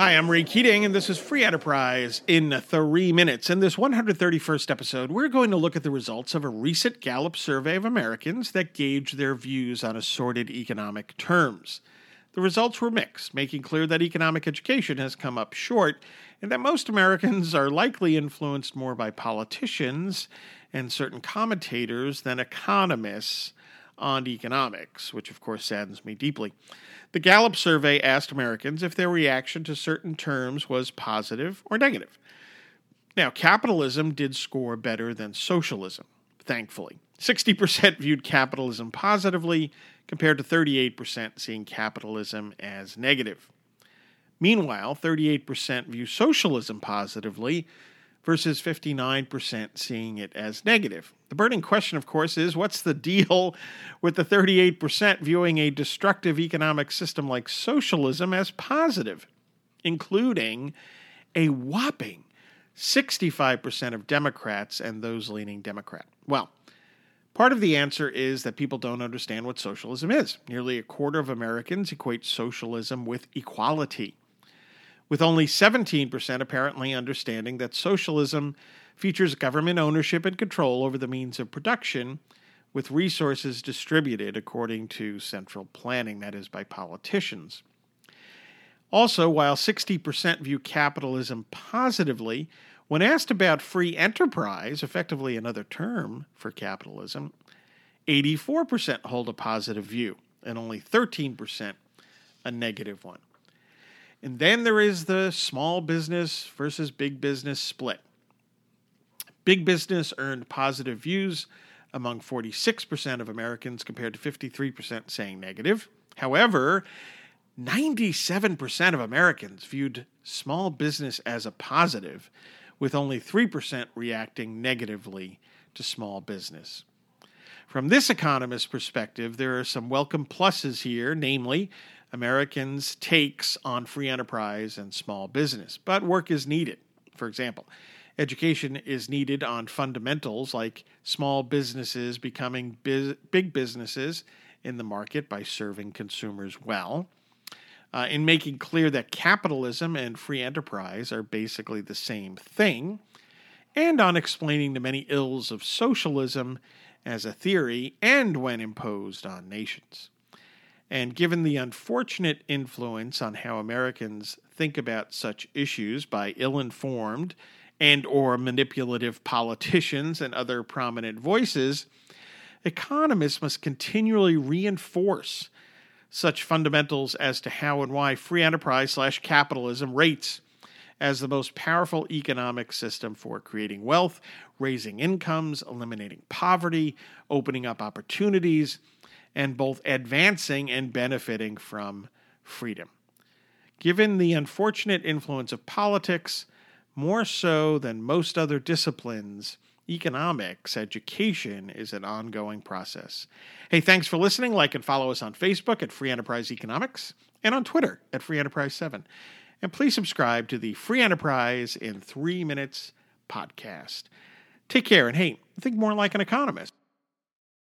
Hi, I'm Ray Keating, and this is Free Enterprise in three minutes. In this 131st episode, we're going to look at the results of a recent Gallup survey of Americans that gauged their views on assorted economic terms. The results were mixed, making clear that economic education has come up short and that most Americans are likely influenced more by politicians and certain commentators than economists on economics, which of course saddens me deeply. The Gallup survey asked Americans if their reaction to certain terms was positive or negative. Now, capitalism did score better than socialism, thankfully. 60% viewed capitalism positively, compared to 38% seeing capitalism as negative. Meanwhile, 38% view socialism positively, versus 59% seeing it as negative. The burning question, of course, is what's the deal with the 38% viewing a destructive economic system like socialism as positive, including a whopping 65% of Democrats and those leaning Democrat? Well, Part of the answer is that people don't understand what socialism is. Nearly a quarter of Americans equate socialism with equality with only 17% apparently understanding that socialism features government ownership and control over the means of production, with resources distributed according to central planning, that is, by politicians. Also, while 60% view capitalism positively, when asked about free enterprise, effectively another term for capitalism, 84% hold a positive view and only 13% a negative one. And then there is the small business versus big business split. Big business earned positive views among 46% of Americans compared to 53% saying negative. However, 97% of Americans viewed small business as a positive, with only 3% reacting negatively to small business. From this economist's perspective, there are some welcome pluses here, namely, Americans' takes on free enterprise and small business, but work is needed. For example, education is needed on fundamentals like small businesses becoming biz- big businesses in the market by serving consumers well. Uh, in making clear that capitalism and free enterprise are basically the same thing, and on explaining the many ills of socialism as a theory and when imposed on nations. And given the unfortunate influence on how Americans think about such issues by ill-informed and or manipulative politicians and other prominent voices, economists must continually reinforce such fundamentals as to how and why free enterprise slash capitalism rates as the most powerful economic system for creating wealth, raising incomes, eliminating poverty, opening up opportunities, and both advancing and benefiting from freedom. Given the unfortunate influence of politics, more so than most other disciplines, economics, education is an ongoing process. Hey, thanks for listening. Like and follow us on Facebook at Free Enterprise Economics and on Twitter at Free Enterprise 7. And please subscribe to the Free Enterprise in Three Minutes podcast. Take care and hey, think more like an economist.